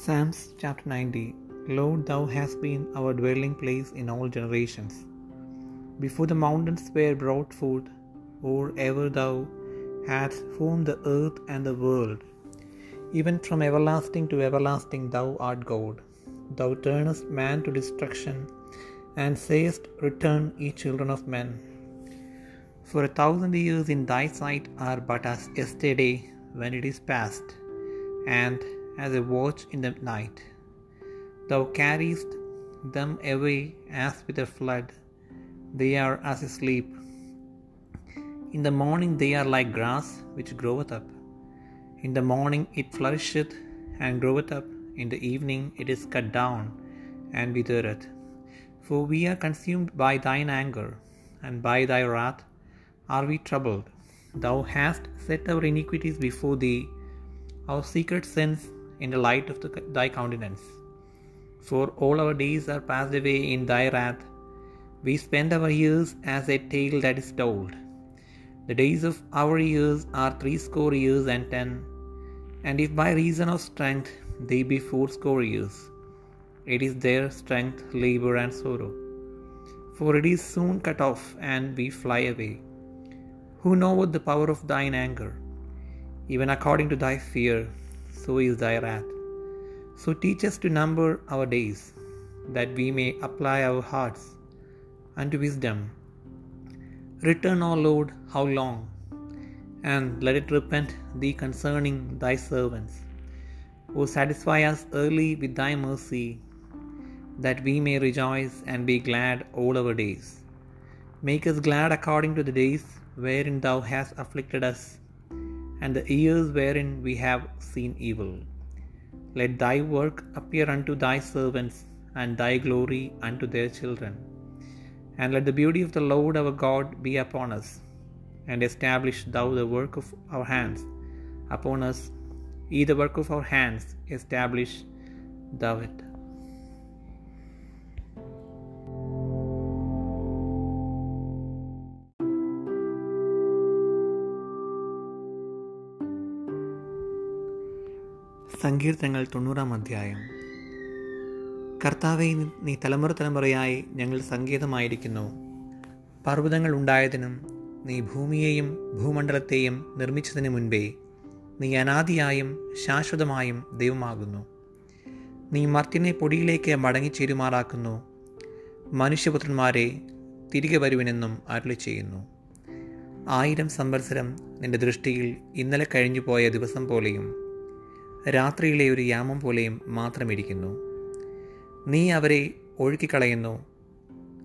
Psalms chapter 90 Lord, thou hast been our dwelling place in all generations. Before the mountains were brought forth, or ever thou hadst formed the earth and the world, even from everlasting to everlasting thou art God. Thou turnest man to destruction, and sayest, Return, ye children of men. For a thousand years in thy sight are but as yesterday when it is past, and as a watch in the night. Thou carriest them away as with a flood, they are as a sleep. In the morning they are like grass which groweth up. In the morning it flourisheth and groweth up, in the evening it is cut down and withereth. For we are consumed by thine anger, and by thy wrath are we troubled. Thou hast set our iniquities before thee, our secret sins in the light of the, thy countenance. For all our days are passed away in thy wrath. We spend our years as a tale that is told. The days of our years are threescore years and ten, and if by reason of strength they be fourscore years, it is their strength, labor, and sorrow. For it is soon cut off, and we fly away. Who knoweth the power of thine anger? Even according to thy fear, so is thy wrath. So teach us to number our days, that we may apply our hearts unto wisdom. Return, O Lord, how long? And let it repent thee concerning thy servants. O satisfy us early with thy mercy, that we may rejoice and be glad all our days. Make us glad according to the days wherein thou hast afflicted us, and the years wherein we have seen evil. Let thy work appear unto thy servants, and thy glory unto their children. And let the beauty of the Lord our God be upon us, and establish thou the work of our hands upon us, ye the work of our hands, establish thou it. സങ്കീർത്തനങ്ങൾ തൊണ്ണൂറാം അധ്യായം. കർത്താവെ നീ തലമുറ തലമുറയായി ഞങ്ങൾ സംഗീതമായിരിക്കുന്നു പർവതങ്ങൾ ഉണ്ടായതിനും നീ ഭൂമിയെയും ഭൂമണ്ഡലത്തെയും നിർമ്മിച്ചതിനു മുൻപേ നീ അനാദിയായും ശാശ്വതമായും ദൈവമാകുന്നു. നീ മർത്തിനെ പൊടിയിലേക്ക് മടങ്ങിച്ചേരുമാറാക്കുന്നു. മനുഷ്യപുത്രന്മാരെ തിരികെ വരുവിനെന്നും അരുളി ചെയ്യുന്നു. ആയിരം സംവത്സരം നിന്റെ ദൃഷ്ടിയിൽ ഇന്നലെ കഴിഞ്ഞു പോയ ദിവസം പോലെയും രാത്രിയിലെ ഒരു യാമം പോലെയും മാത്രമിരിക്കുന്നു നീ അവരെ ഒഴുക്കിക്കളയുന്നു.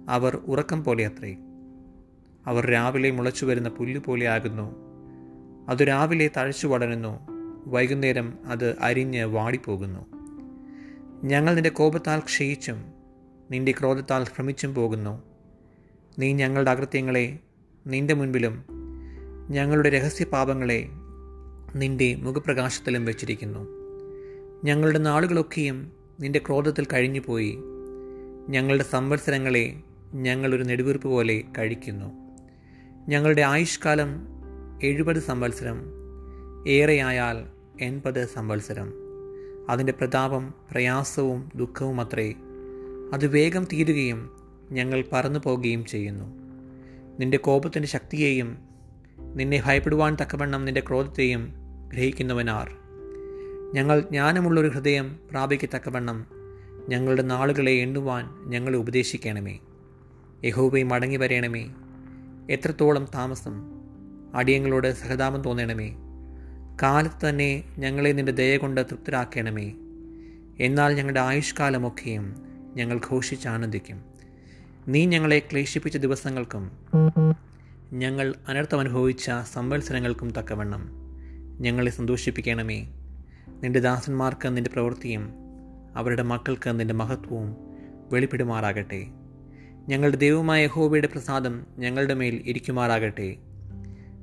അവർ ഉറക്കം പോലെ അത്രേ. അവർ രാവിലെ മുളച്ചു വരുന്ന പുല്ല് പോലെ ആകുന്നു. അത് രാവിലെ തഴച്ചു വളരുന്നു. വൈകുന്നേരം അത് അരിഞ്ഞ് വാടിപ്പോകുന്നു. ഞങ്ങൾ നിന്റെ കോപത്താൽ ക്ഷയിച്ചും നിന്റെ ക്രോധത്താൽ ഭ്രമിച്ചും പോകുന്നു. നീ ഞങ്ങളുടെ അകൃത്യങ്ങളെ നിന്റെ മുൻപിലും ഞങ്ങളുടെ രഹസ്യപാപങ്ങളെ നിന്റെ മുഖപ്രകാശത്തിലും വെച്ചിരിക്കുന്നു. ഞങ്ങളുടെ നാളുകളൊക്കെയും നിന്റെ ക്രോധത്തിൽ കഴിഞ്ഞുപോയി. ഞങ്ങളുടെ സംവത്സരങ്ങളെ ഞങ്ങളൊരു നെടുവീർപ്പ് പോലെ കഴിക്കുന്നു. ഞങ്ങളുടെ ആയുഷ്കാലം എഴുപത് സംവത്സരം ഏറെയായാൽ എൺപത് സംവത്സരം. അതിന്റെ പ്രതാപം പ്രയാസവും ദുഃഖവും അത്രേ. അത് വേഗം തീരുകയും ഞങ്ങൾ പറന്നു പോവുകയും ചെയ്യുന്നു. നിന്റെ കോപത്തിന്റെ ശക്തിയെയും നിന്നെ ഭയപ്പെടുവാൻ തക്കവണ്ണം നിന്റെ ക്രോധത്തെയും ഗ്രഹിക്കുന്നവനാർ. ഞങ്ങൾ ജ്ഞാനമുള്ളൊരു ഹൃദയം പ്രാപിക്കത്തക്കവണ്ണം ഞങ്ങളുടെ നാളുകളെ എണ്ണുവാൻ ഞങ്ങളെ ഉപദേശിക്കണമേ. യഹോബൈ മടങ്ങി വരയണമേ എത്രത്തോളം താമസം അടിയങ്ങളോട് സഹതാപം തോന്നണമേ. കാലത്ത് തന്നെ ഞങ്ങളെ നിന്റെ ദയ കൊണ്ട് തൃപ്തരാക്കണമേ. എന്നാൽ ഞങ്ങളുടെ ആയുഷ്കാലമൊക്കെയും ഞങ്ങൾ ഘോഷിച്ച് ആനന്ദിക്കും. നീ ഞങ്ങളെ ക്ലേശിപ്പിച്ച ദിവസങ്ങൾക്കും ഞങ്ങൾ അനർത്ഥമനുഭവിച്ച സംവത്സരങ്ങൾക്കും തക്കവണ്ണം. ഞങ്ങളെ സന്തോഷിപ്പിക്കണമേ. നിന്റെ ദാസന്മാർക്ക് നിന്റെ പ്രവൃത്തിയും അവരുടെ മക്കൾക്ക് നിന്റെ മഹത്വവും വെളിപ്പെടുമാറാകട്ടെ. ഞങ്ങളുടെ ദൈവമായ ഹോബിയുടെ പ്രസാദം ഞങ്ങളുടെ മേൽ ഇരിക്കുമാറാകട്ടെ.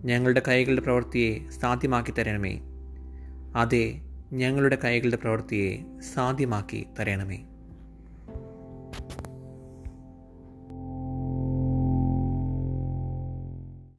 ഞങ്ങളുടെ കൈകളുടെ പ്രവൃത്തിയെ സാധ്യമാക്കി തരണമേ. അതെ ഞങ്ങളുടെ കൈകളുടെ പ്രവൃത്തിയെ സാധ്യമാക്കി തരണമേ.